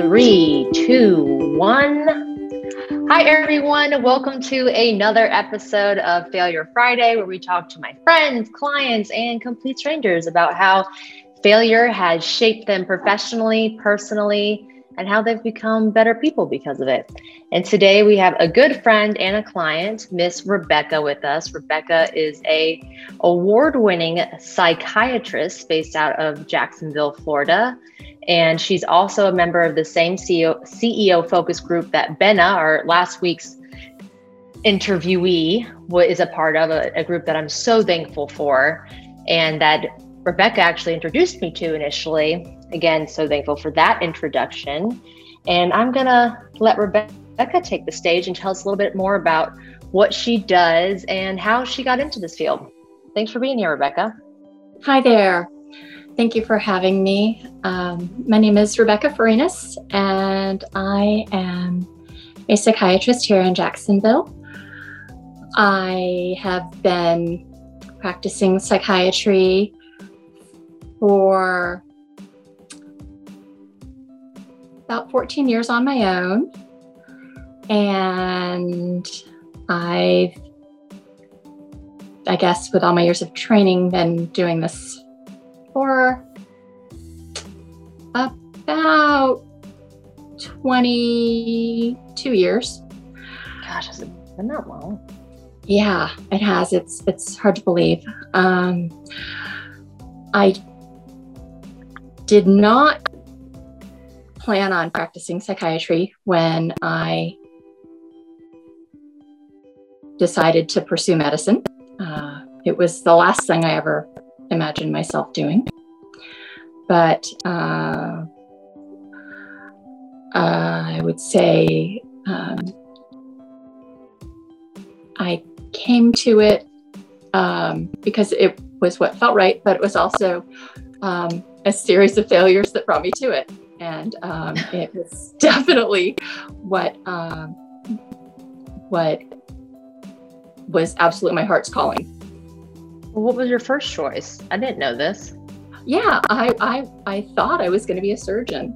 three, two, one. Hi, everyone. Welcome to another episode of Failure Friday, where we talk to my friends, clients, and complete strangers about how failure has shaped them professionally, personally, and how they've become better people because of it. And today we have a good friend and a client, Miss Rebecca, with us. Rebecca is a award-winning psychiatrist based out of Jacksonville, Florida. And she's also a member of the same CEO, CEO focus group that Benna, our last week's interviewee, is a part of, a, a group that I'm so thankful for. And that Rebecca actually introduced me to initially. Again, so thankful for that introduction. And I'm going to let Rebecca take the stage and tell us a little bit more about what she does and how she got into this field. Thanks for being here, Rebecca. Hi there. Thank you for having me. Um, my name is Rebecca Farinas, and I am a psychiatrist here in Jacksonville. I have been practicing psychiatry for about 14 years on my own. And I've, I guess, with all my years of training, been doing this for about 22 years. Gosh, has it been that long? Yeah, it has. It's it's hard to believe. Um, I did not plan on practicing psychiatry when I decided to pursue medicine. Uh, it was the last thing I ever imagined myself doing. But uh, uh, I would say um, I came to it um, because it was what felt right, but it was also um, a series of failures that brought me to it. And um, it was definitely what um, what was absolutely my heart's calling. Well, what was your first choice? I didn't know this. Yeah, I I, I thought I was going to be a surgeon,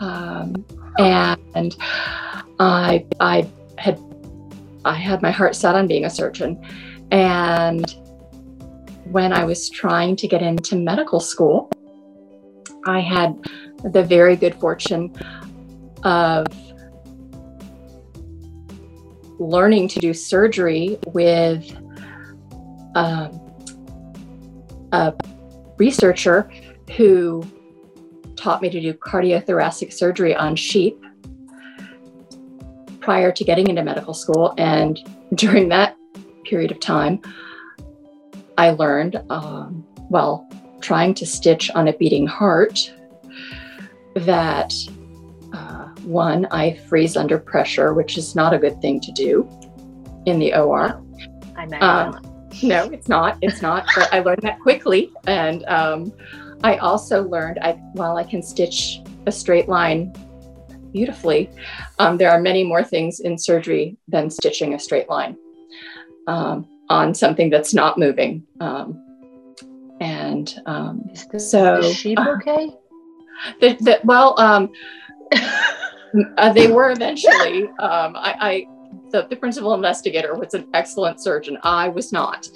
um, and I I had I had my heart set on being a surgeon, and when I was trying to get into medical school, I had the very good fortune of learning to do surgery with um, a researcher who taught me to do cardiothoracic surgery on sheep prior to getting into medical school. And during that period of time, I learned, um, well, trying to stitch on a beating heart that uh, one, I freeze under pressure, which is not a good thing to do in the OR. I imagine. Um, no, it's not. It's not. but I learned that quickly. And um, I also learned I, while I can stitch a straight line beautifully, um, there are many more things in surgery than stitching a straight line um, on something that's not moving. Um, and um, so, is she okay? The, the, well, um, uh, they were eventually. Um, I, I the, the, principal investigator was an excellent surgeon. I was not.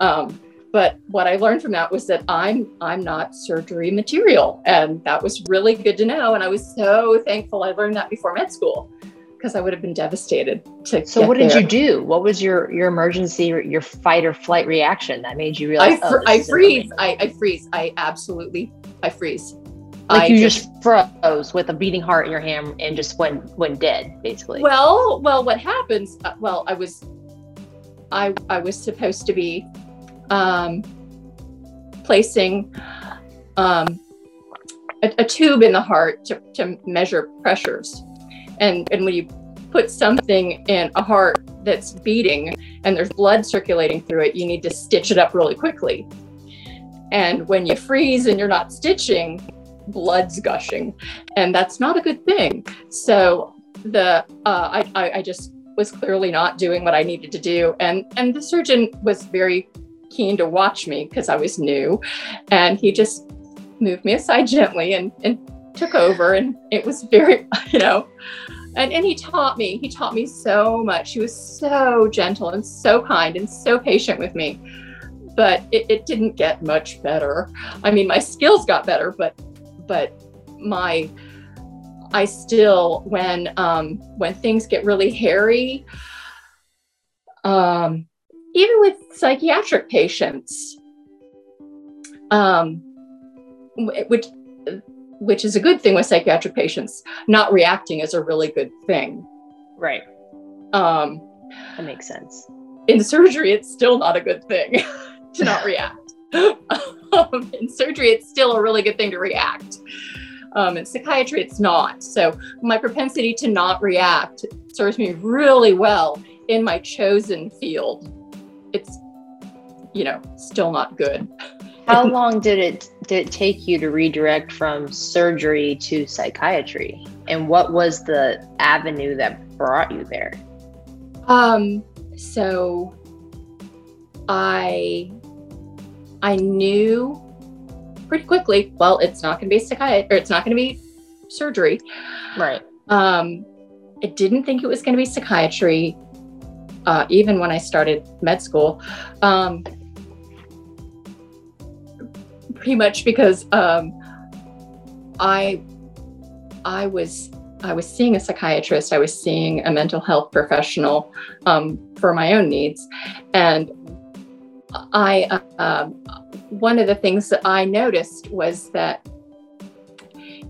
Um, but what I learned from that was that I'm I'm not surgery material, and that was really good to know. And I was so thankful I learned that before med school because I would have been devastated to. So what did there. you do? What was your your emergency, your fight or flight reaction that made you realize? I, fr- oh, I freeze. I, I freeze. I absolutely I freeze. Like I you just, just froze with a beating heart in your hand and just went went dead, basically. Well, well, what happens? Uh, well, I was, I I was supposed to be, um, placing, um, a, a tube in the heart to to measure pressures, and and when you put something in a heart that's beating and there's blood circulating through it, you need to stitch it up really quickly. And when you freeze and you're not stitching, blood's gushing, and that's not a good thing. So the uh, I, I just was clearly not doing what I needed to do, and and the surgeon was very keen to watch me because I was new, and he just moved me aside gently and and took over and it was very, you know, and, and he taught me, he taught me so much. He was so gentle and so kind and so patient with me. But it, it didn't get much better. I mean, my skills got better, but but my I still when um when things get really hairy, um, even with psychiatric patients, um, which which is a good thing with psychiatric patients. Not reacting is a really good thing. Right. Um, that makes sense. In surgery, it's still not a good thing to not react. Um, in surgery, it's still a really good thing to react. Um, in psychiatry, it's not. So my propensity to not react serves me really well in my chosen field. It's, you know, still not good. How long did it did it take you to redirect from surgery to psychiatry? And what was the avenue that brought you there? Um, so I I knew pretty quickly, well, it's not gonna be psychiatry or it's not gonna be surgery. Right. Um, I didn't think it was gonna be psychiatry, uh, even when I started med school. Um, pretty much because um, I I was I was seeing a psychiatrist, I was seeing a mental health professional um, for my own needs, and I uh, one of the things that I noticed was that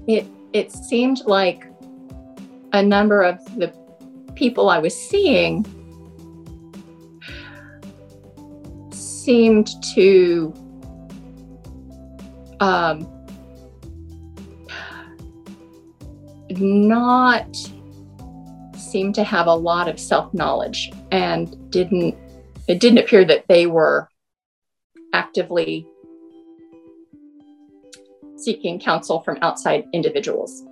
it it seemed like a number of the people I was seeing seemed to um, not seem to have a lot of self knowledge and didn't it didn't appear that they were actively seeking counsel from outside individuals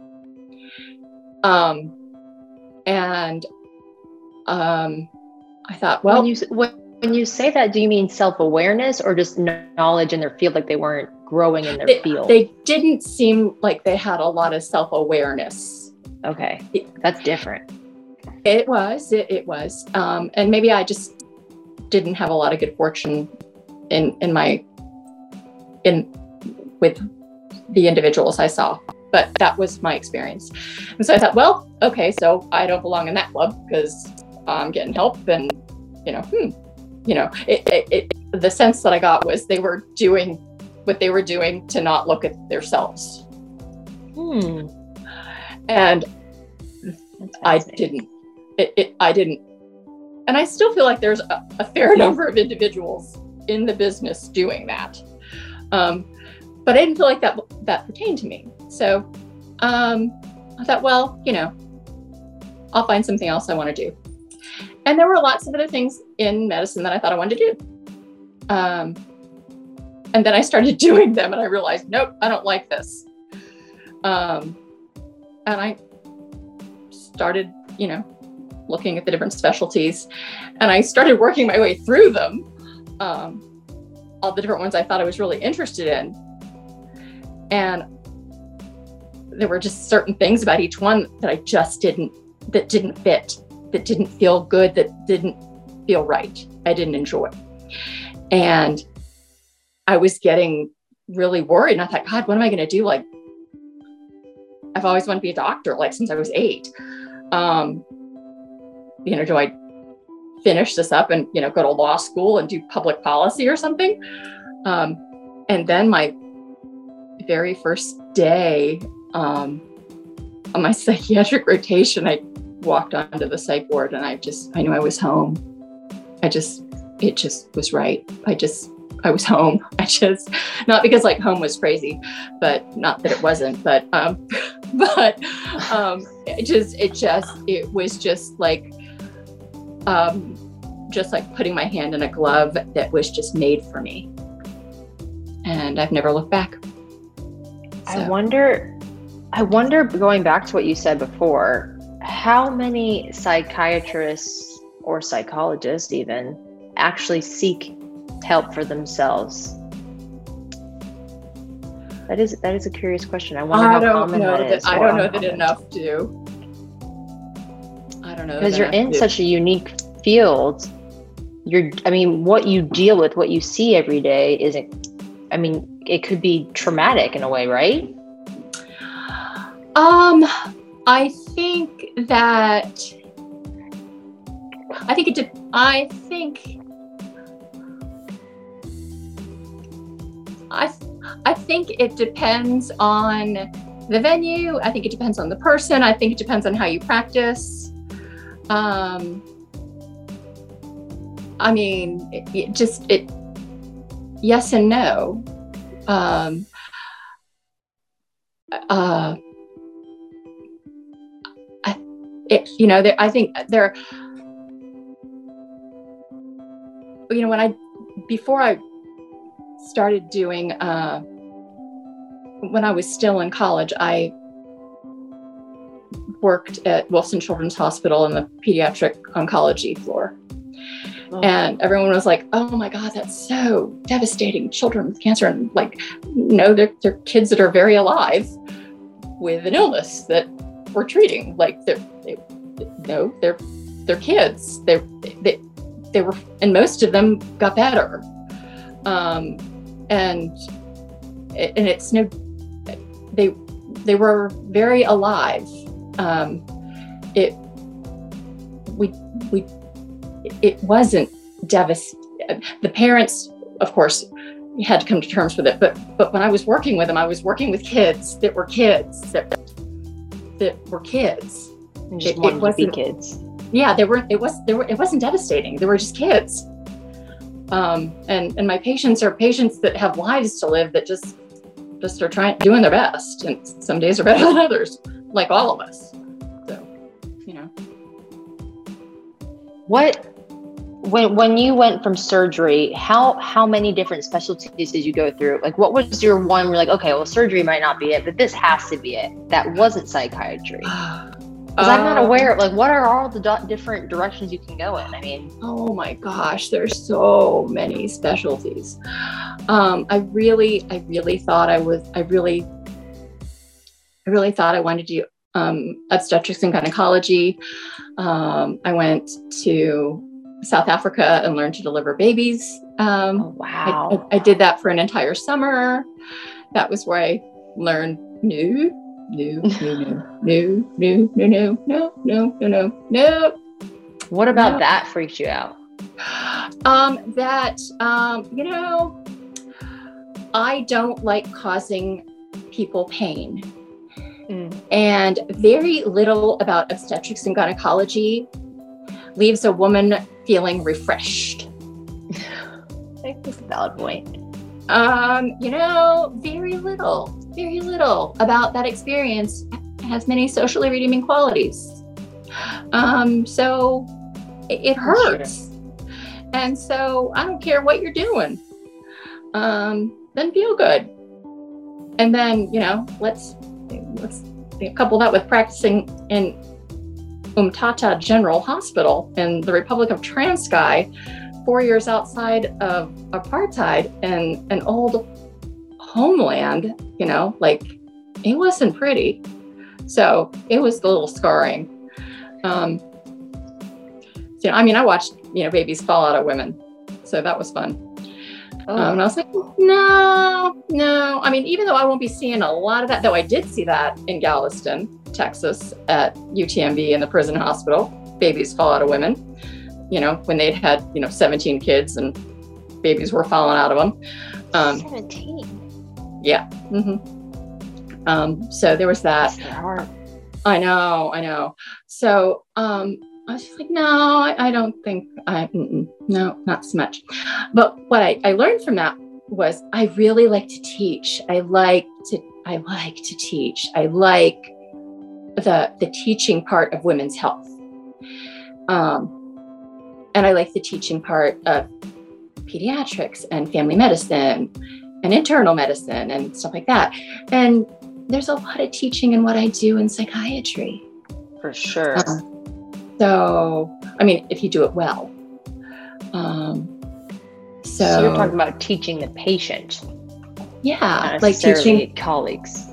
um, and um, i thought well when you, when you say that do you mean self-awareness or just knowledge in their field like they weren't growing in their they, field. They didn't seem like they had a lot of self awareness. Okay, that's different. It was, it, it was, um, and maybe I just didn't have a lot of good fortune in in my in with the individuals I saw. But that was my experience, and so I thought, well, okay, so I don't belong in that club because I'm getting help, and you know, hmm, you know, it, it, it, the sense that I got was they were doing what they were doing to not look at themselves. Hmm. And I didn't. It, I didn't. And I still feel like there's a, a, fair number of individuals in the business doing that. Um, but I didn't feel like that that pertained to me. So um, I thought, well, you know, I'll find something else I want to do. And there were lots of other things in medicine that I thought I wanted to do. Um, and then I started doing them and I realized, nope, I don't like this. Um, and I started, you know, looking at the different specialties and I started working my way through them. Um, all the different ones I thought I was really interested in. And there were just certain things about each one that I just didn't, that didn't fit, that didn't feel good, that didn't feel right. I didn't enjoy. And I was getting really worried. And I thought, God, what am I going to do? Like, I've always wanted to be a doctor, like since I was eight. Um, you know, do I finish this up and, you know, go to law school and do public policy or something? Um, and then my very first day um, on my psychiatric rotation, I walked onto the psych ward and I just, I knew I was home. I just, it just was right. I just I was home. I just not because like home was crazy, but not that it wasn't, but um but um it just it just it was just like um just like putting my hand in a glove that was just made for me. And I've never looked back. So. I wonder I wonder going back to what you said before, how many psychiatrists or psychologists even actually seek help for themselves? that is that is a curious question. I wonder I how don't common know that that, is. I don't know that enough do. I know because you're enough in do. such a unique field you're i mean what you deal with what you see every day isn't i mean it could be traumatic in a way right Um, I think that I think it. De- I think I I think it depends on the venue. I think it depends on the person. I think it depends on how you practice. Um, I mean, it, it just it. Yes and no. Um, uh, it, you know, there, I think there, you know, when I, before I started doing, uh, when I was still in college, I worked at Wolfson Children's Hospital in the pediatric oncology floor. Oh. And everyone was like, oh my God, that's so devastating. Children with cancer. And like, no, they're, they're kids that are very alive with an illness that we're treating. Like, they're, they, no, they're, they're kids. They're, they, they were, and most of them got better. Um, and, and it's no, they, they were very alive. Um, it, we, we, it wasn't devastating. The parents, of course, had to come to terms with it. But but when I was working with them, I was working with kids that were kids that that were kids. and just It- it wanted to be wasn't- kids Yeah, they were. It was. They were. It wasn't devastating. They were just kids. Um, and and my patients are patients that have lives to live that just just are trying doing their best, and some days are better than others, like all of us. So, you know. what when when you went from surgery how how many different specialties did you go through like what was your one where you're like okay well surgery might not be it but this has to be it that wasn't psychiatry because i'm not Um, aware like what are all the do- different directions you can go in i mean Oh my gosh, there's so many specialties. Um, I really, I really thought I was, I really, really thought I wanted to do um, obstetrics and gynecology. Um, I went to South Africa and learned to deliver babies. Um, oh wow I, I did that for an entire summer. That was where I learned new, new, new, new, new, new, new, no, no, no, no, no. what about No. that freaked you out Um, that um, you know, I don't like causing people pain, and very little about obstetrics and gynecology leaves a woman feeling refreshed. i think that's a valid point Um, you know, very little, very little about that experience has many socially redeeming qualities. Um, so it, it hurts. And so I don't care what you're doing. Um, then feel good. And then, you know, let's let's couple that with practicing in Umtata General Hospital in the Republic of Transkei, four years outside of apartheid and an old homeland, you know, like it wasn't pretty. So it was a little scarring. Um, you know, I mean, I watched, you know, babies fall out of women. So that was fun. Oh Um, and I was like, no, no. I mean, even though I won't be seeing a lot of that, though I did see that in Galveston, Texas at UTMB in the prison hospital, babies fall out of women, you know, when they'd had, you know, 17 kids and babies were falling out of them. Um, 17 yeah. Mm-hmm. Um, so there was that. Bless their heart. I know, I know. So um, I was just like, no, I, I don't think I, no, not so much. But what I, I learned from that was I really like to teach. I like to, I like to teach. I like the the teaching part of women's health. Um, and I like the teaching part of pediatrics and family medicine and internal medicine and stuff like that. And there's a lot of teaching in what I do in psychiatry. for sure Um, so, I mean, if you do it well. Um, so, so you're talking about teaching the patient yeah, like teaching. colleagues.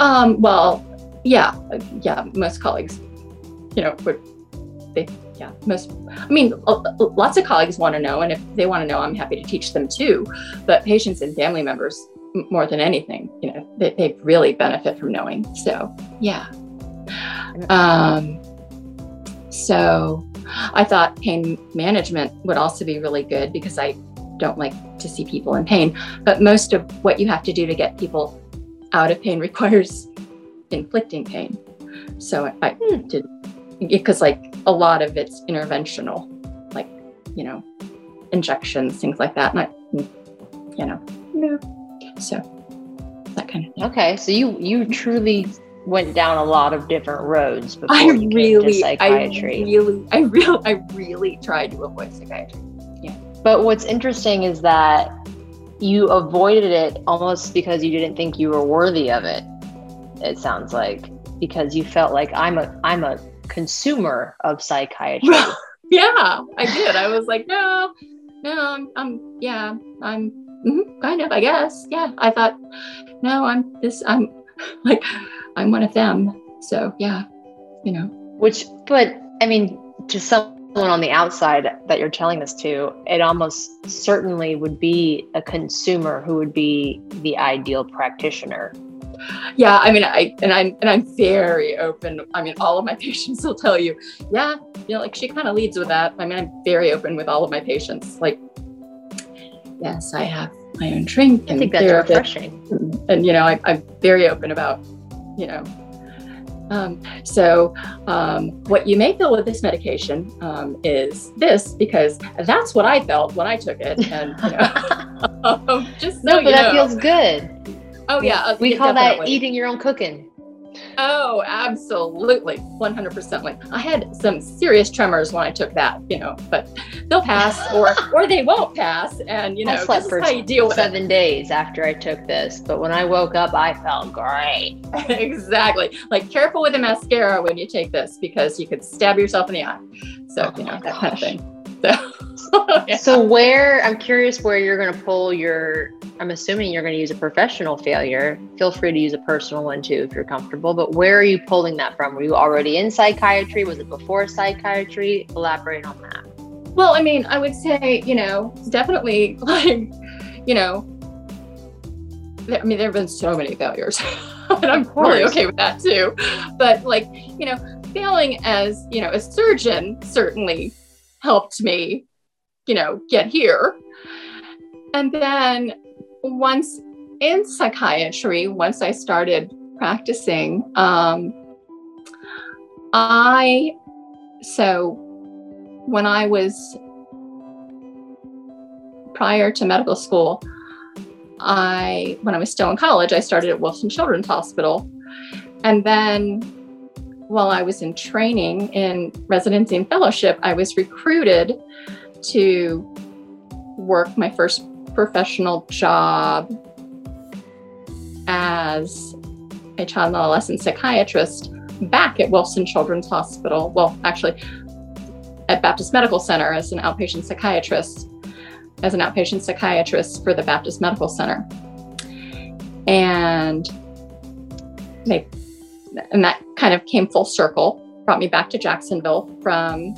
Um, well, yeah, yeah, most colleagues, you know, would they, yeah, most, I mean, lots of colleagues want to know, and if they want to know, I'm happy to teach them too. But patients and family members, more than anything, you know, they, they really benefit from knowing. So, yeah. Um, so I thought pain management would also be really good because I don't like to see people in pain. But most of what you have to do to get people out of pain requires inflicting pain. So I, Hmm. did because like a lot of it's interventional, like you know, injections, things like that. And I, you know, no. So that kind of. Okay, so you you truly went down a lot of different roads before I you came to really, I psychiatry. really, I really, I really tried to avoid psychiatry. Yeah. But what's interesting is that you avoided it almost because you didn't think you were worthy of it. It sounds like because you felt like I'm a I'm a consumer of psychiatry. yeah, I did. I was like, no, no, I'm, I'm yeah, I'm mhm, kind of, I guess. Yeah, I thought, no, I'm this, I'm like, I'm one of them. So yeah, you know, Which, but I mean, to someone on the outside that you're telling this to, it almost certainly would be a consumer who would be the ideal practitioner. yeah. I mean, I and I'm and I'm very open. I mean, all of my patients will tell you, yeah, you know, like she kind of leads with that. I mean, I'm very open with all of my patients. Like, yes, I have my own drink I and think that's refreshing. and you know I, i'm very open about you know um, so um, what you may feel with this medication um, is this because that's what i felt when i took it and you know just so No, but that know. feels good. oh yeah We yeah, call that eating your own cooking. Oh absolutely 100% like i had some serious tremors when i took that you know but they'll pass or or they won't pass and you know I slept for is how you deal with it seven days after I took this, but when I woke up, I felt great. exactly. Like careful with the mascara when you take this because you could stab yourself in the eye. So, Oh you know, that kind of oh thing. So, yeah. So where I'm curious where you're going to pull your. I'm assuming you're going to use a professional failure. Feel free to use a personal one too if you're comfortable. But where are you pulling that from? Were you already in psychiatry? Was it before psychiatry? Elaborate on that. well, I mean, I would say, you know, definitely like, you know, I mean, there have been so many failures. and I'm Of really okay with that too. But like, you know, failing as, you know, a surgeon certainly helped me, you know, get here. And then once in psychiatry, once I started practicing, um, I, so when I was prior to medical school, I, when I was still in college, I started at Wolfson Children's Hospital. And then while I was in training in residency and fellowship, I was recruited to work my first professional job as a child and adolescent psychiatrist back at Wolfson Children's Hospital. Well, actually, at Baptist Medical Center as an outpatient psychiatrist, as an outpatient psychiatrist for the Baptist Medical Center. And they, and that kind of came full circle, brought me back to Jacksonville from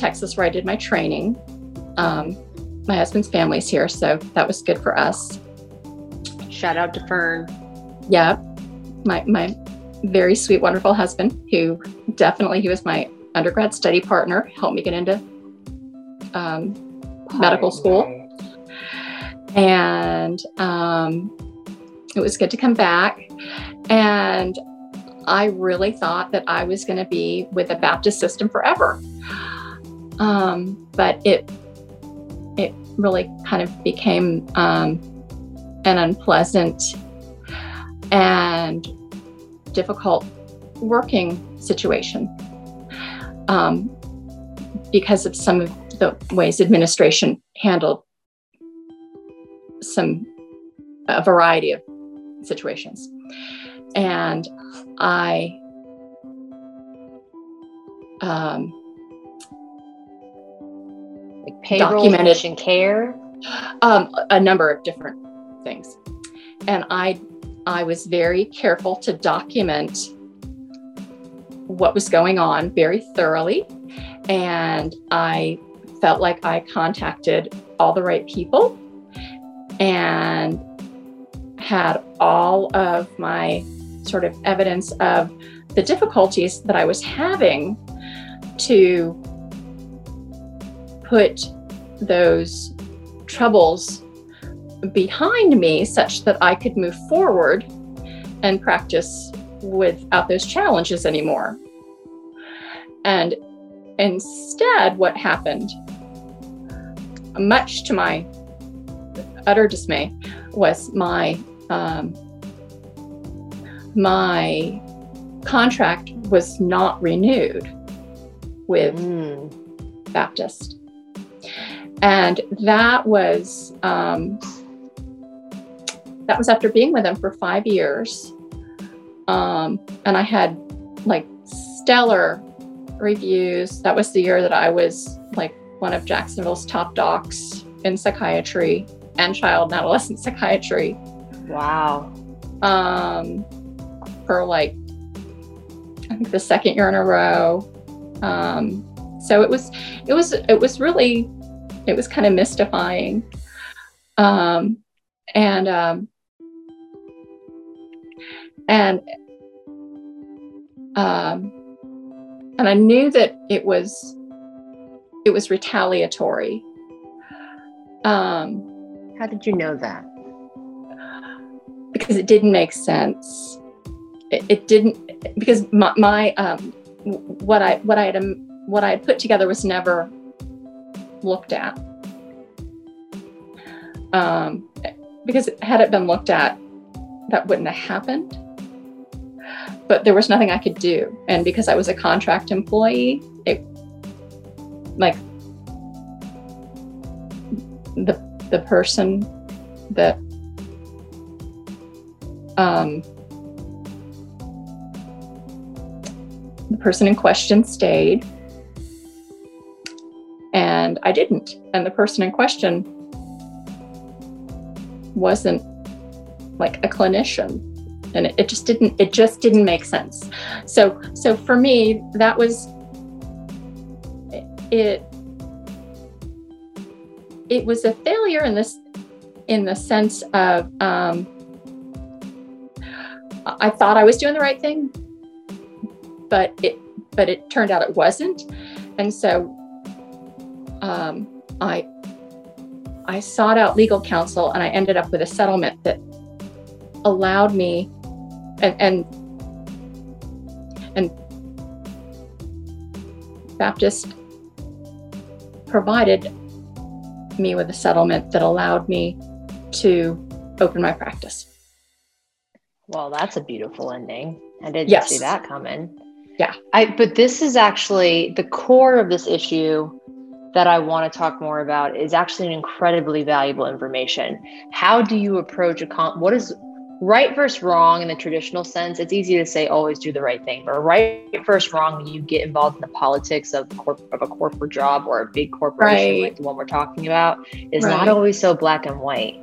Texas, where I did my training. Um, my husband's family's here, so that was good for us. Shout out to Fern. Yeah, my my very sweet, wonderful husband, who definitely he was my undergrad study partner, helped me get into um, medical school, and um, it was good to come back. And I really thought that I was going to be with the Baptist system forever, um, but it it really kind of became um, an unpleasant and difficult working situation. Um, because of some of the ways administration handled some a variety of situations. And i um, Like payroll Documented. patient care. Um, a number of different things, and I I was very careful to document what was going on very thoroughly, and I felt like I contacted all the right people and had all of my sort of evidence of the difficulties that I was having to put those troubles behind me such that I could move forward and practice without those challenges anymore. And instead, what happened, much to my utter dismay, was my um, my contract was not renewed with mm. Baptist. And that was um, that was after being with them for five years. Um, and I had like stellar reviews. That was the year that I was like one of Jacksonville's top docs in psychiatry and child and adolescent psychiatry. Wow. Um, for like, I think the second year in a row. Um, so it was, it was, it was really, it was kind of mystifying. Um, and, um, and, um, and I knew that it was, it was retaliatory. Um, How did you know that? Because it didn't make sense. It, it didn't because my, my um, what I what I had um, what I had put together was never looked at. Um, because had it been looked at, that wouldn't have happened. But there was nothing I could do, and because I was a contract employee, it like the the person that um, the person in question stayed and I didn't. And the person in question wasn't like a clinician. And it, it, just didn't it just didn't make sense. So so for me that was it it was a failure in this in the sense of um, I thought I was doing the right thing, but it but it turned out it wasn't, and so um, I I sought out legal counsel and I ended up with a settlement that allowed me and and and Baptist provided me with a settlement that allowed me to open my practice. Well, that's a beautiful ending. I didn't yes. see that coming. Yeah. I but this is actually the core of this issue that I want to talk more about is actually an incredibly valuable information. How do you approach a con- what is right versus wrong in the traditional sense, it's easy to say always do the right thing, but right versus wrong when you get involved in the politics of, corp- of a corporate job or a big corporation right. like the one we're talking about is right. not always so black and white.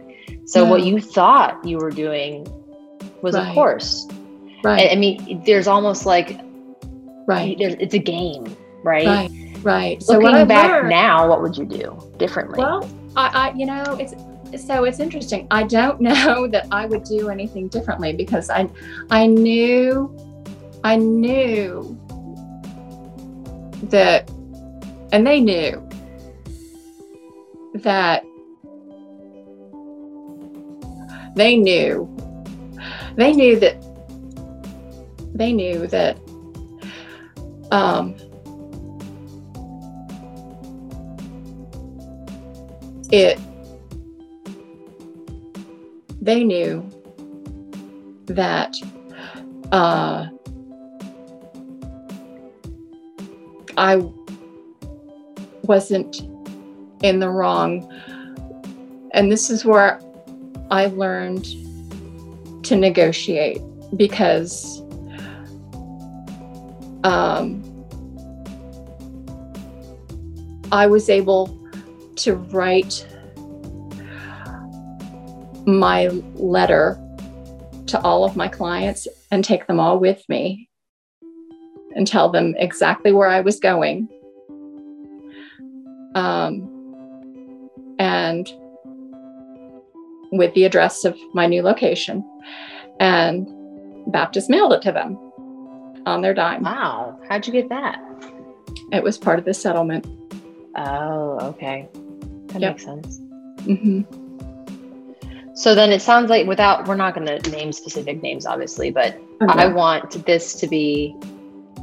So what you thought you were doing was right. a course. Right. I, I mean, there's almost like right. it's a game, right? Right. So looking back learned, now, what would you do differently? Well, I, I you know, it's so it's interesting. I don't know that I would do anything differently because I I knew I knew that and they knew that they knew they knew that they knew that um, it they knew that uh, I wasn't in the wrong. And this is where I learned to negotiate because um, I was able to write my letter to all of my clients and take them all with me and tell them exactly where I was going. Um, and with the address of my new location. And Baptist mailed it to them on their dime. Wow. How'd you get that? It was part of the settlement. Oh, okay. That Yep. makes sense. hmm So then it sounds like without we're not going to name specific names obviously, but I want this to be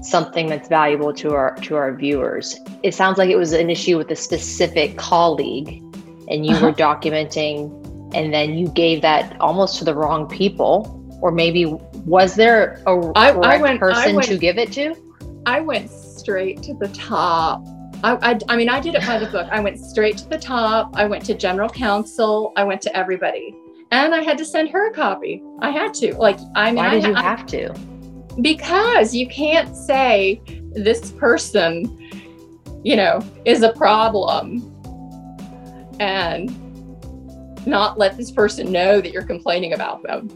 something that's valuable to our to our viewers. It sounds like it was an issue with a specific colleague and you were documenting and then you gave that almost to the wrong people or maybe was there a I- I went- I person went- to give it to? I went straight to the top. I, I, I mean, I did it by the book. I went straight to the top. I went to general counsel. I went to everybody. And I had to send her a copy. I had to. Like, I mean, Why I, did you I- have to? because you can't say this person, you know, is a problem and not let this person know that you're complaining about them.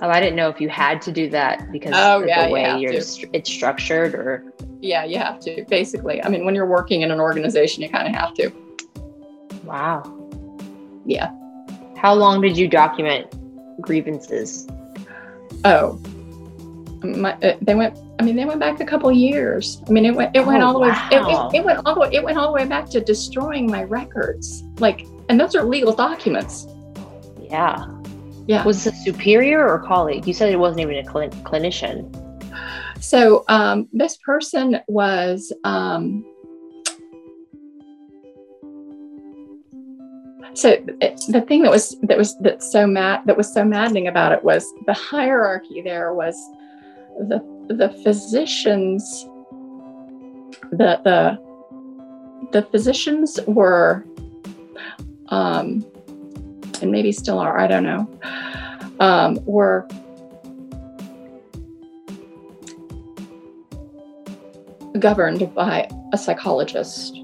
Oh, I didn't know if you had to do that because Oh, of yeah, the way you're to. stru- it's structured or Yeah, you have to, basically. I mean, when you're working in an organization, you kind of have to. wow. Yeah. How long did you document grievances? Oh, my, uh, they went. I mean, they went back a couple years. I mean, it went. It went Oh, all the way. It, wow. it, it went all the way. It went all the way back to destroying my records. Like, and those are legal documents. Yeah. Yeah. Was this a superior or colleague? You said it wasn't even a clin- clinician. So um, this person was. Um, so it, the thing that was that was that so mad that was so maddening about it was the hierarchy. There was the the physicians. The the the physicians were, um, and maybe still are. I don't know. Um, were governed by a psychologist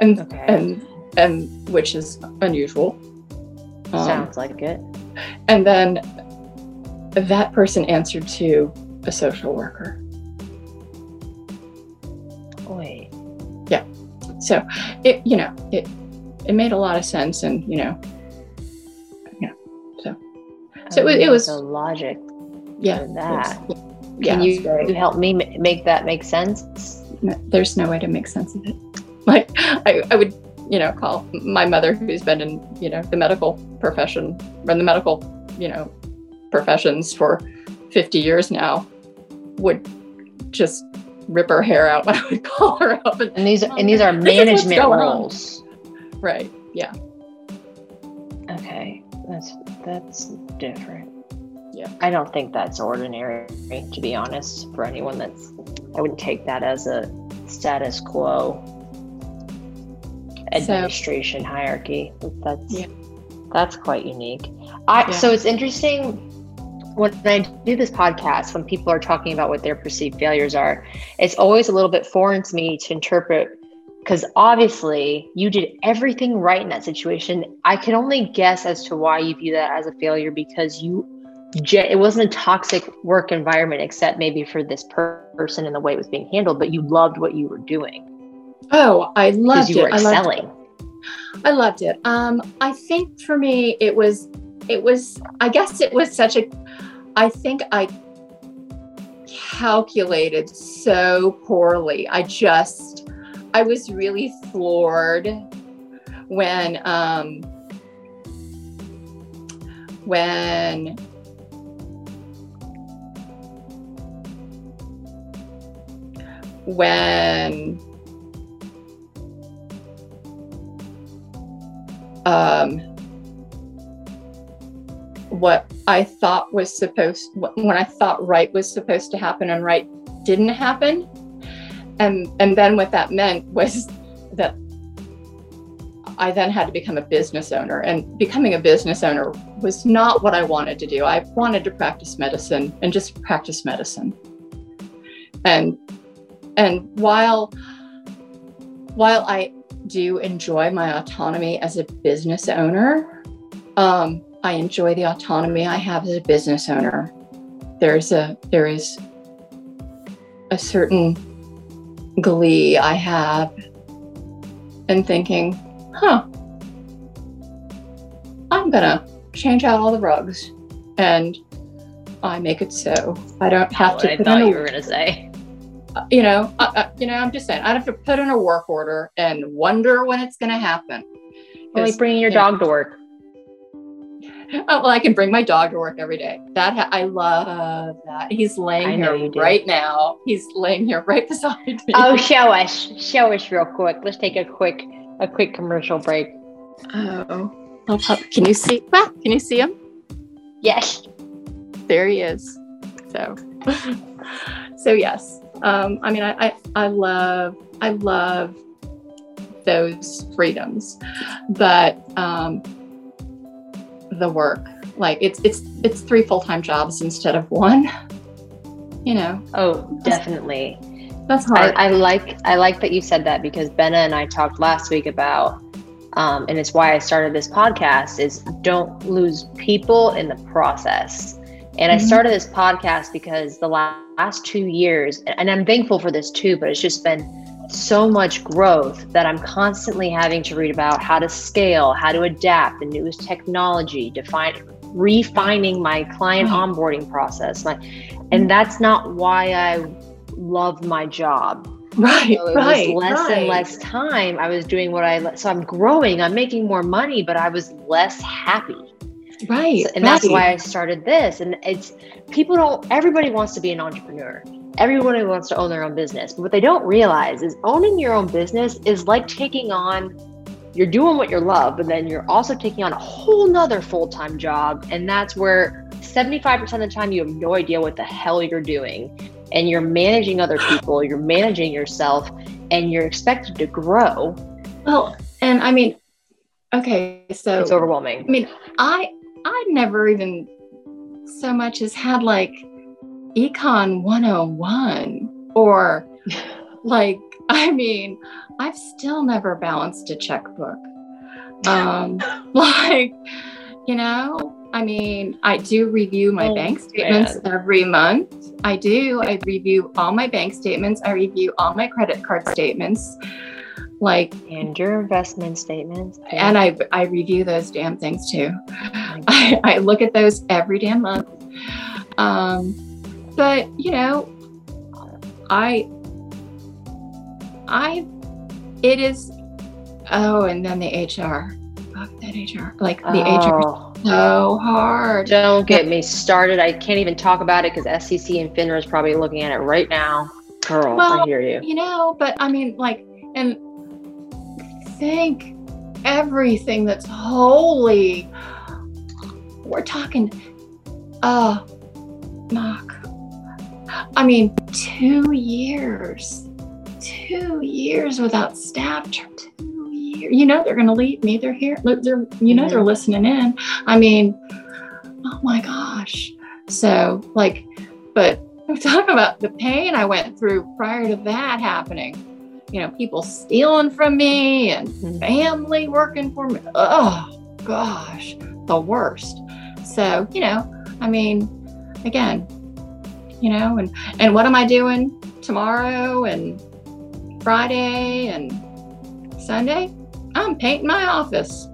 and Okay. and and which is unusual Um, Sounds like it. and then that person answered to a social worker Wait. Yeah. So it you know it it made a lot of sense and you know yeah So it was- it was- the logic. yeah that. yeah Can you, you help me make that make sense? no- there's no way to make sense of it like I, I would you know call my mother who's been in you know the medical profession run the medical you know professions for 50 years now would just rip her hair out when i would call her up and And these are and these are This is what's management roles. Right yeah Okay, that's that's different. Yeah. I don't think that's ordinary, to be honest. For anyone that's, I wouldn't take that as a status quo administration hierarchy. That's Yeah. that's quite unique. I Yeah. so it's interesting when I do this podcast, when people are talking about what their perceived failures are, it's always a little bit foreign to me to interpret because obviously you did everything right in that situation. I can only guess as to why you view that as a failure because you it wasn't a toxic work environment except maybe for this per- person and the way it was being handled, but you loved what you were doing oh i loved you were it I loved excelling. I loved it. Um, I think for me, it was, it was, I guess it was such a, I think I calculated so poorly. I just, I was really floored when, um, when when um, what I thought was supposed when I thought right was supposed to happen and right didn't happen. And and then what that meant was that I then had to become a business owner and becoming a business owner was not what I wanted to do. I wanted to practice medicine and just practice medicine. And and while while I do enjoy my autonomy as a business owner, Um, I enjoy the autonomy I have as a business owner. There's a there is a certain glee I have in thinking, huh, I'm gonna change out all the rugs and I make it so I don't have to. I thought you were gonna say. You know, uh, uh, you know. I'm just saying. I have to put in a work order and wonder when it's going to happen. Like bringing your dog know, to work. Oh, well, I can bring my dog to work every day. That ha- I love that. He's laying here right now. He's laying here right beside me. Oh, show us, show us real quick. Let's take a quick, a quick commercial break. Oh, can you see? Ah, can you see him? Yes there he is. So, so yes. Um, I mean, I, I, I love, I love those freedoms, but um, the work, like it's, it's, it's three full-time jobs instead of one. You know. Oh, definitely. That's hard. I, I like, I like that you said that because Benna and I talked last week about um, and it's why I started this podcast is don't lose people in the process. And mm-hmm. I started this podcast because the last two years, and I'm thankful for this too, but it's just been so much growth that I'm constantly having to read about how to scale, how to adapt the newest technology, define refining my client onboarding process. My, mm-hmm. and that's not why I love my job. Right, so it right, was less right. and less time. I was doing what I so I'm growing. I'm making more money, but I was less happy. Right. So, and right. that's why I started this. And it's people don't, everybody wants to be an entrepreneur. Everybody wants to own their own business. But what they don't realize is owning your own business is like taking on, you're doing what you love, but then you're also taking on a whole nother full time job. And that's where 75% of the time you have no idea what the hell you're doing. And you're managing other people, you're managing yourself, and you're expected to grow. Well, and I mean, okay, so it's overwhelming. I mean, I I never even so much as had like Econ 101 or like, I mean, I've still never balanced a checkbook. Um, like, you know, I mean, I do review my oh, bank statements man. every month. I do. I review all my bank statements. I review all my credit card statements like and your investment statements and i i review those damn things too I, I look at those every damn month um but you know i i it is oh and then the hr fuck that hr like the oh. hr so hard don't get me started i can't even talk about it because SEC and finra is probably looking at it right now girl well, i hear you you know but i mean like and think everything that's holy. We're talking, uh, Mark. I mean, two years, two years without staff. Two years. You know they're going to leave me. They're here. They're, you know, they're mm-hmm. listening in. I mean, oh my gosh. So, like, but talk about the pain I went through prior to that happening you know, people stealing from me and mm-hmm. family working for me. Oh gosh, the worst. So, you know, I mean, again, you know, and and what am I doing tomorrow and Friday and Sunday? I'm painting my office.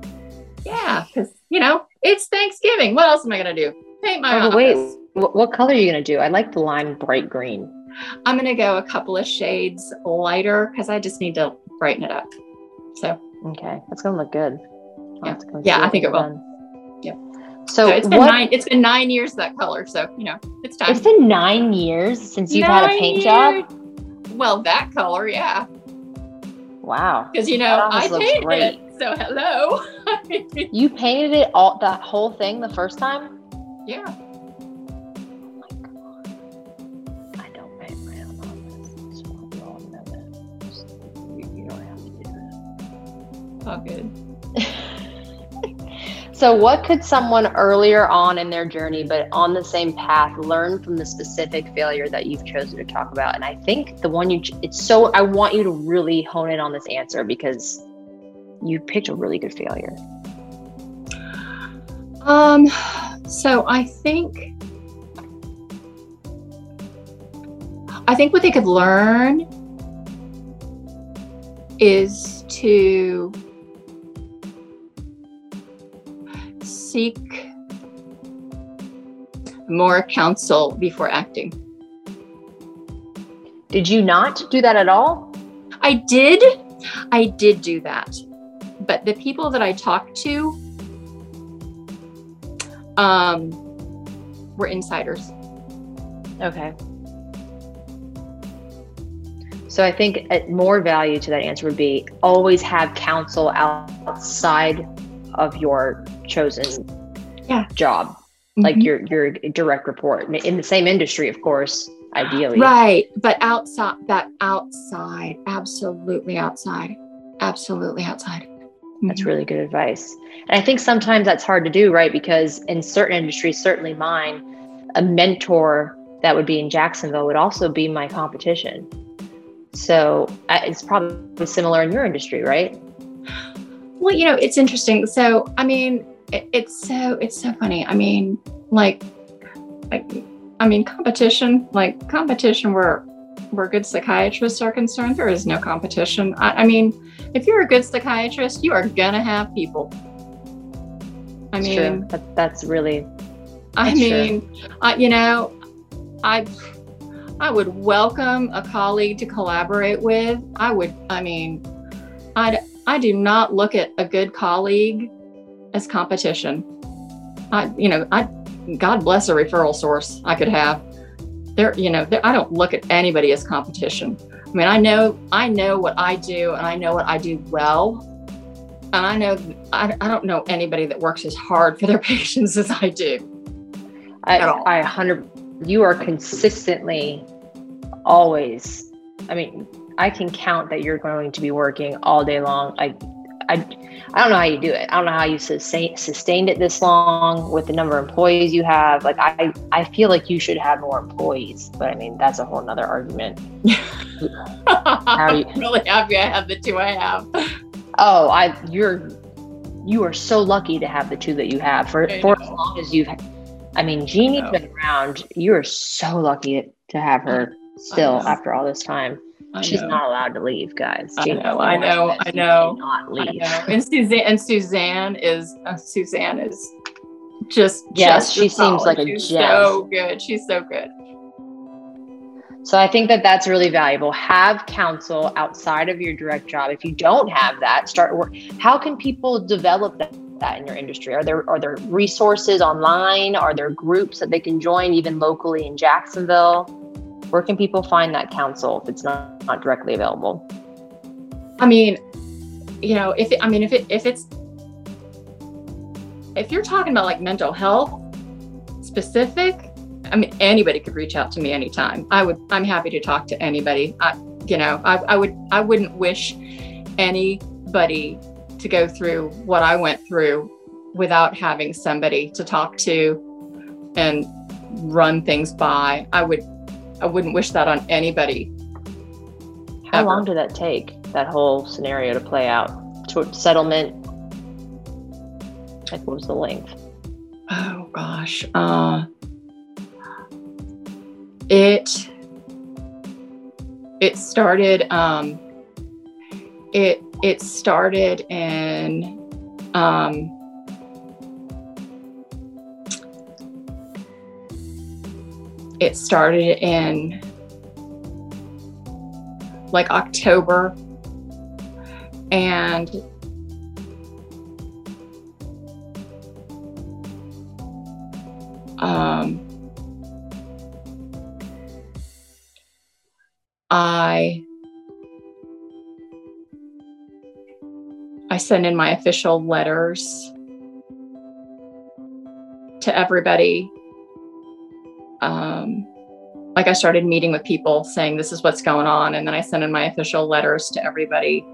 Yeah, because you know it's Thanksgiving. What else am I gonna do? Paint my oh, office. Wait, what color are you gonna do? I like the lime bright green. I'm going to go a couple of shades lighter because I just need to brighten it up. So, okay, that's going to look good. Yeah, yeah I think it will. Done. So, so, it's been what, nine. It's been nine years that color. So you know, it's time. It's been nine years since you've nine had a paint job. Well, that color, yeah. Wow. Because you know, I painted great. it. So hello. you painted it all that whole thing the first time. Yeah. Oh my God. I don't paint my own office. So you don't have to do that. All good. so, what could someone earlier on in their journey, but on the same path, learn from the specific failure that you've chosen to talk about? And I think the one you, it's so, I want you to really hone in on this answer because you picked a really good failure. Um, so I think I think what they could learn is to seek more counsel before acting. Did you not do that at all? I did. I did do that. But the people that I talked to um, were insiders. Okay. So I think more value to that answer would be always have counsel outside of your chosen yeah. job, mm-hmm. like your your direct report in the same industry, of course, ideally. Right, but outside that outside, absolutely outside, absolutely outside. That's really good advice. And I think sometimes that's hard to do, right? Because in certain industries, certainly mine, a mentor that would be in Jacksonville would also be my competition. So it's probably similar in your industry, right? Well, you know, it's interesting. So, I mean, it, it's so it's so funny. I mean, like, like, I mean, competition, like competition, where where good psychiatrists are concerned, there is no competition. I, I mean, if you're a good psychiatrist, you are gonna have people. I mean, that, that's really. That's I mean, you know, I I would welcome a colleague to collaborate with. I would, I mean, I I do not look at a good colleague as competition. I, you know, I, God bless a referral source I could have. There, you know, there, I don't look at anybody as competition. I mean, I know, I know what I do, and I know what I do well, and I know, I, I don't know anybody that works as hard for their patients as I do. I, I hundred you are consistently always i mean i can count that you're going to be working all day long. I i, I don't know how you do it. I don't know how you sustain, sustained it this long with the number of employees you have. Like i i feel like you should have more employees but i mean that's a whole nother argument. How you, i'm really happy i have the two i have. Oh i you're you are so lucky to have the two that you have. For, for as long as you've I mean, Jeannie's been around. You are so lucky to have her still after all this time. I She's know. not allowed to leave, guys. I know, I know, I know. Not leave. Know. And Suzanne and Suzanne is uh, Suzanne is just yes. Just she seems like a She's gem. So good. She's so good. So I think that that's really valuable. Have counsel outside of your direct job. If you don't have that, start work. How can people develop that? that in your industry? Are there are there resources online? Are there groups that they can join even locally in Jacksonville? Where can people find that counsel if it's not, not directly available? I mean, you know, if it, I mean if it if it's if you're talking about like mental health specific, I mean anybody could reach out to me anytime. I would I'm happy to talk to anybody. I you know, I, I would I wouldn't wish anybody to go through what I went through without having somebody to talk to and run things by. I would I wouldn't wish that on anybody. How ever. long did that take? That whole scenario to play out? To settlement? Like what was the length? Oh gosh. Uh it it started um it it started in um, it started in like October and um, I I send in my official letters to everybody. Um, like I started meeting with people saying this is what's going on, and then I sent in my official letters to everybody.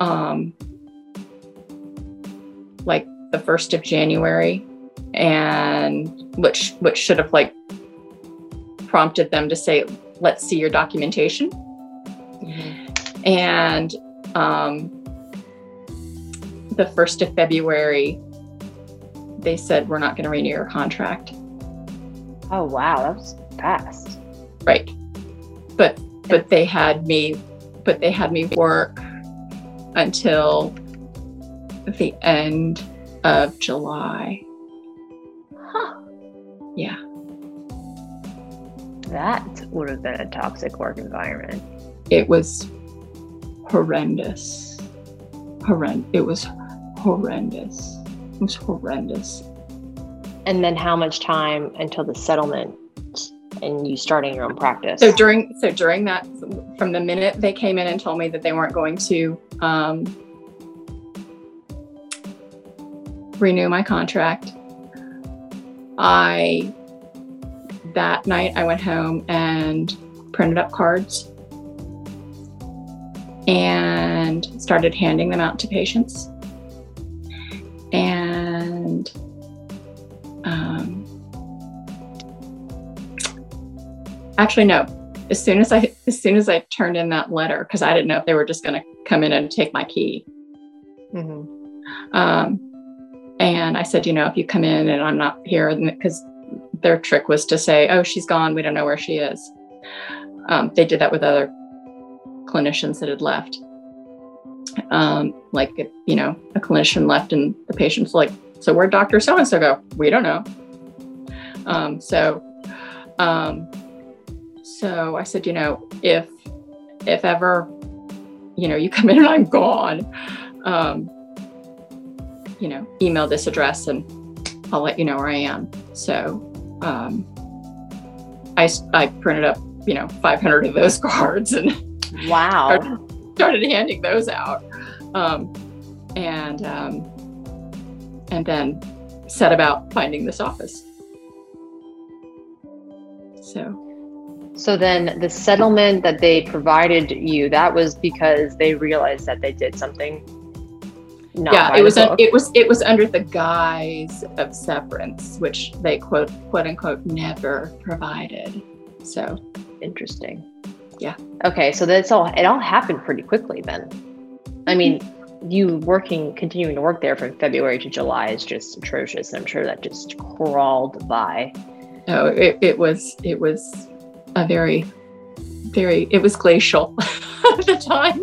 Um, like the first of January, and which which should have like prompted them to say, "Let's see your documentation." Mm-hmm. And um, the 1st of February, they said we're not going to renew your contract. Oh wow, that was fast. Right. But but they had me but they had me work until the end of July. Huh. Yeah. That would have been a toxic work environment. It was horrendous. Horrend it was horrendous. It was horrendous. And then how much time until the settlement and you starting your own practice? So during so during that from the minute they came in and told me that they weren't going to um, renew my contract, I that night I went home and printed up cards and started handing them out to patients. Actually, no. As soon as I as soon as I turned in that letter, because I didn't know if they were just going to come in and take my key. Mm-hmm. Um, and I said, you know, if you come in and I'm not here, because their trick was to say, oh, she's gone. We don't know where she is. Um, they did that with other clinicians that had left. Um, like, you know, a clinician left and the patient's like, so where'd Dr. So and so go? We don't know. Um, so, um, so I said, you know, if, if ever, you know, you come in and I'm gone, um, you know, email this address and I'll let you know where I am. So, um, I, I printed up, you know, 500 of those cards and Wow. started, started handing those out. Um, and, um, and then set about finding this office. So, So then the settlement that they provided you, that was because they realized that they did something. Not yeah, it was un- it was it was under the guise of severance, which they quote quote unquote never provided. So interesting. Yeah. Okay, so that's all. It all happened pretty quickly then. I mean, you working, continuing to work there from February to July is just atrocious. I'm sure that just crawled by. no, it, it was it was a very very it was glacial at the time.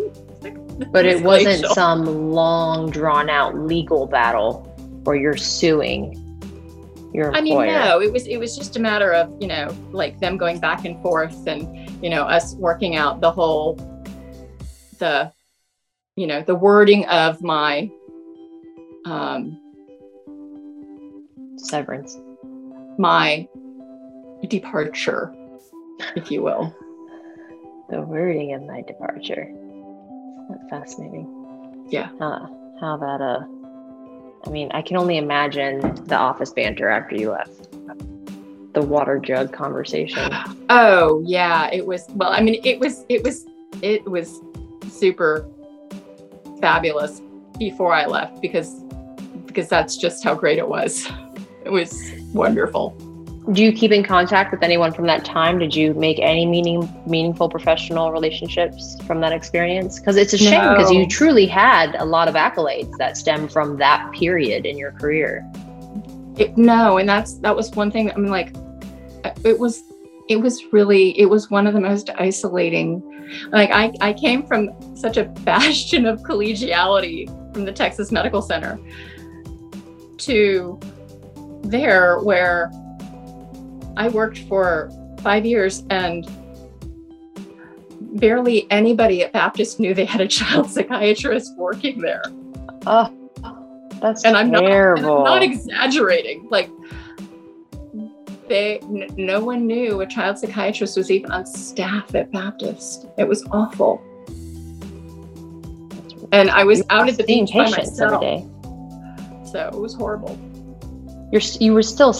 But it wasn't glacial. some long, drawn out legal battle or you're suing your I mean, no, it was it was just a matter of you know like them going back and forth, and you know us working out the whole the you know the wording of my um Severance. my departure, if you will. The wording of my departure. That's fascinating. Yeah. How, how that, uh, I mean, I can only imagine the office banter after you left. The water jug conversation. Oh yeah, it was. Well, I mean, it was it was it was super fabulous before I left because because that's just how great it was. It was wonderful. Do you keep in contact with anyone from that time? Did you make any meaning, meaningful professional relationships from that experience? Because it's a shame because you truly had a lot of accolades that stem from that period in your career. It, no, and that's that was one thing. I mean, like, it was it was really it was one of the most isolating. Like, I I came from such a bastion of collegiality from the Texas Medical Center to there where I worked for five years and barely anybody at Baptist knew they had a child psychiatrist working there. Oh, that's And I'm not- And. I'm not exaggerating. Like they, n- no one knew a child psychiatrist was even on staff at Baptist. It was awful. And I was out at the beach by patients every myself, day. so it was horrible. You're you were still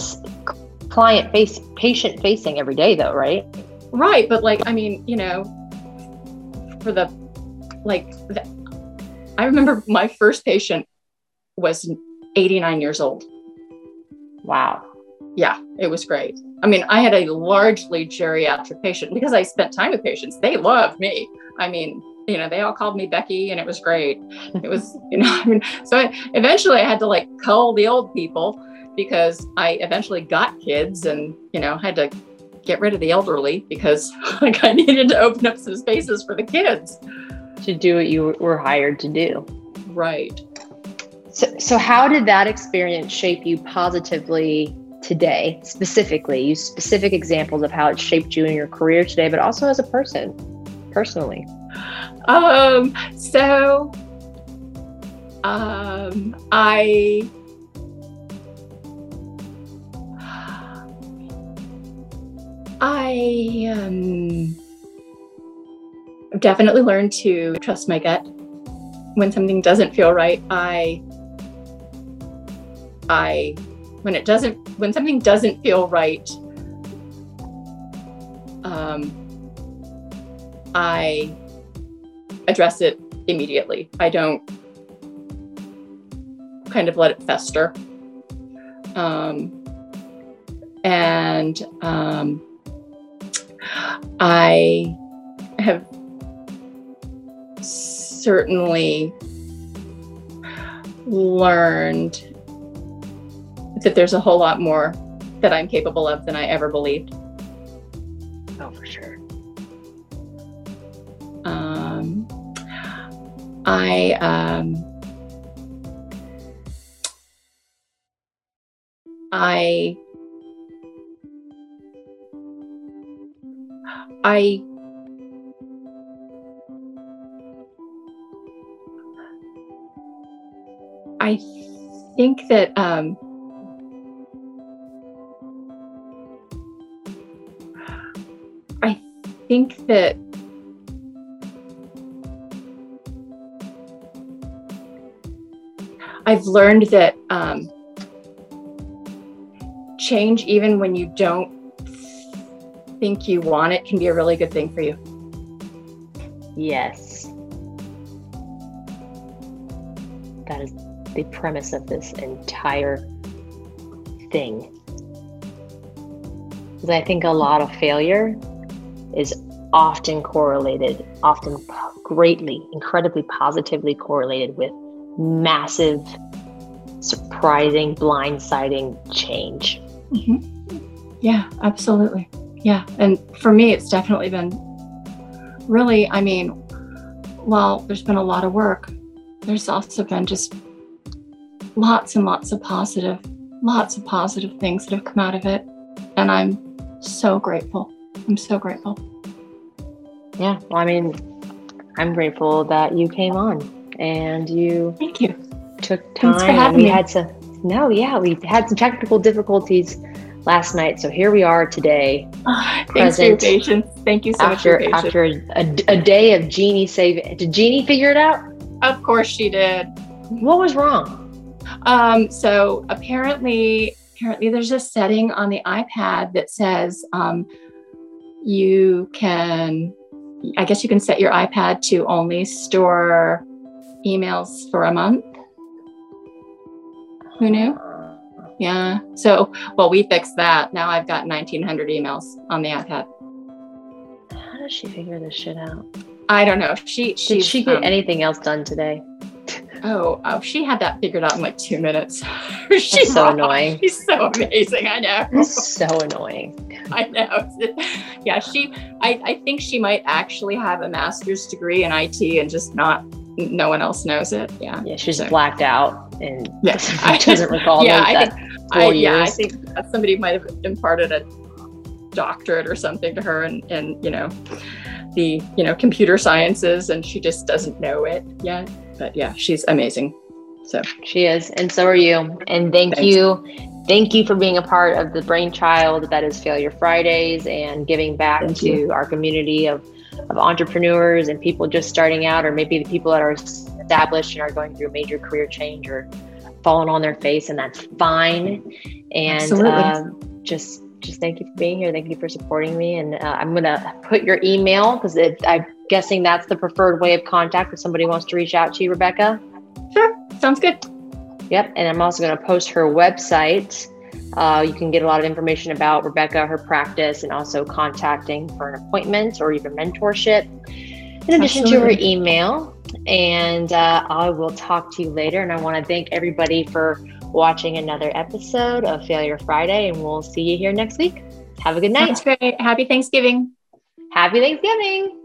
client face patient facing every day though, right? Right, but like I mean, you know, for the like, the, I remember my first patient was 89 years old. Wow. yeah, it was great. I mean, I had a largely geriatric patient because I spent time with patients. They loved me. I mean, you know, they all called me Becky and it was great. It was, you know, I mean, so I, eventually I had to like cull the old people because I eventually got kids and, you know, had to get rid of the elderly because like I needed to open up some spaces for the kids. To do what you were hired to do. Right. So, so how did that experience shape you positively today? Specifically, use specific examples of how it shaped you in your career today, but also as a person, personally. Um, so um, I I um, definitely learned to trust my gut. When something doesn't feel right, I I when it doesn't when something doesn't feel right, um, I address it immediately. I don't kind of let it fester. Um, and um, I have certainly learned that there's a whole lot more that I'm capable of than I ever believed. Oh, for sure. Um, I um, I I I think that um, I think that I've learned that um, change, even when you don't think you want it, can be a really good thing for you. Yes. That is the premise of this entire thing. Because I think a lot of failure is often correlated, often greatly, incredibly positively correlated with massive, surprising, blindsiding change. Mm-hmm. Yeah, absolutely. Yeah. And for me, it's definitely been really, I mean, while there's been a lot of work, there's also been just lots and lots of positive, lots of positive things that have come out of it. And I'm so grateful. I'm so grateful. Yeah. Well, I mean, I'm grateful that you came on and you thank you took time. Thanks for having we me. had some no, yeah, we had some technical difficulties last night, so here we are today. Oh, thanks for your patience. Thank you so after, much. After a, a day of Jeannie saving, did Jeannie figure it out? Of course she did. What was wrong? Um, so apparently, apparently there's a setting on the iPad that says um, you can, I guess you can set your iPad to only store emails for a month. Who knew? Yeah. So, well, we fixed that. Now I've got 1900 emails on the iPad. How does she figure this shit out? I don't know. She did she get um, anything else done today? Oh, oh, she had that figured out in like two minutes. She's so annoying. She's so amazing. I know. so annoying. I know. Yeah, she. I, I think she might actually have a master's degree in IT and just not. No one else knows it. Yeah. Yeah, she's so. blacked out and yeah, doesn't recall. yeah, I think. I, yeah, I think somebody might have imparted a doctorate or something to her, and and you know, the you know computer sciences, and she just doesn't know it yet but yeah, she's amazing. So she is, and so are you. And thank Thanks. you. Thank you for being a part of the brainchild that is Failure Fridays and giving back thank to you. our community of, of entrepreneurs and people just starting out, or maybe the people that are established and are going through a major career change or falling on their face, and that's fine. And um, just just thank you for being here. Thank you for supporting me. And uh, I'm going to put your email because I'm guessing that's the preferred way of contact if somebody wants to reach out to you, Rebecca. Sure. Sounds good. Yep. And I'm also going to post her website. Uh, you can get a lot of information about Rebecca, her practice, and also contacting for an appointment or even mentorship, in addition Absolutely. to her email. And uh, I will talk to you later. And I want to thank everybody for watching another episode of Failure Friday, and we'll see you here next week. Have a good night. That's great. Happy Thanksgiving. Happy Thanksgiving.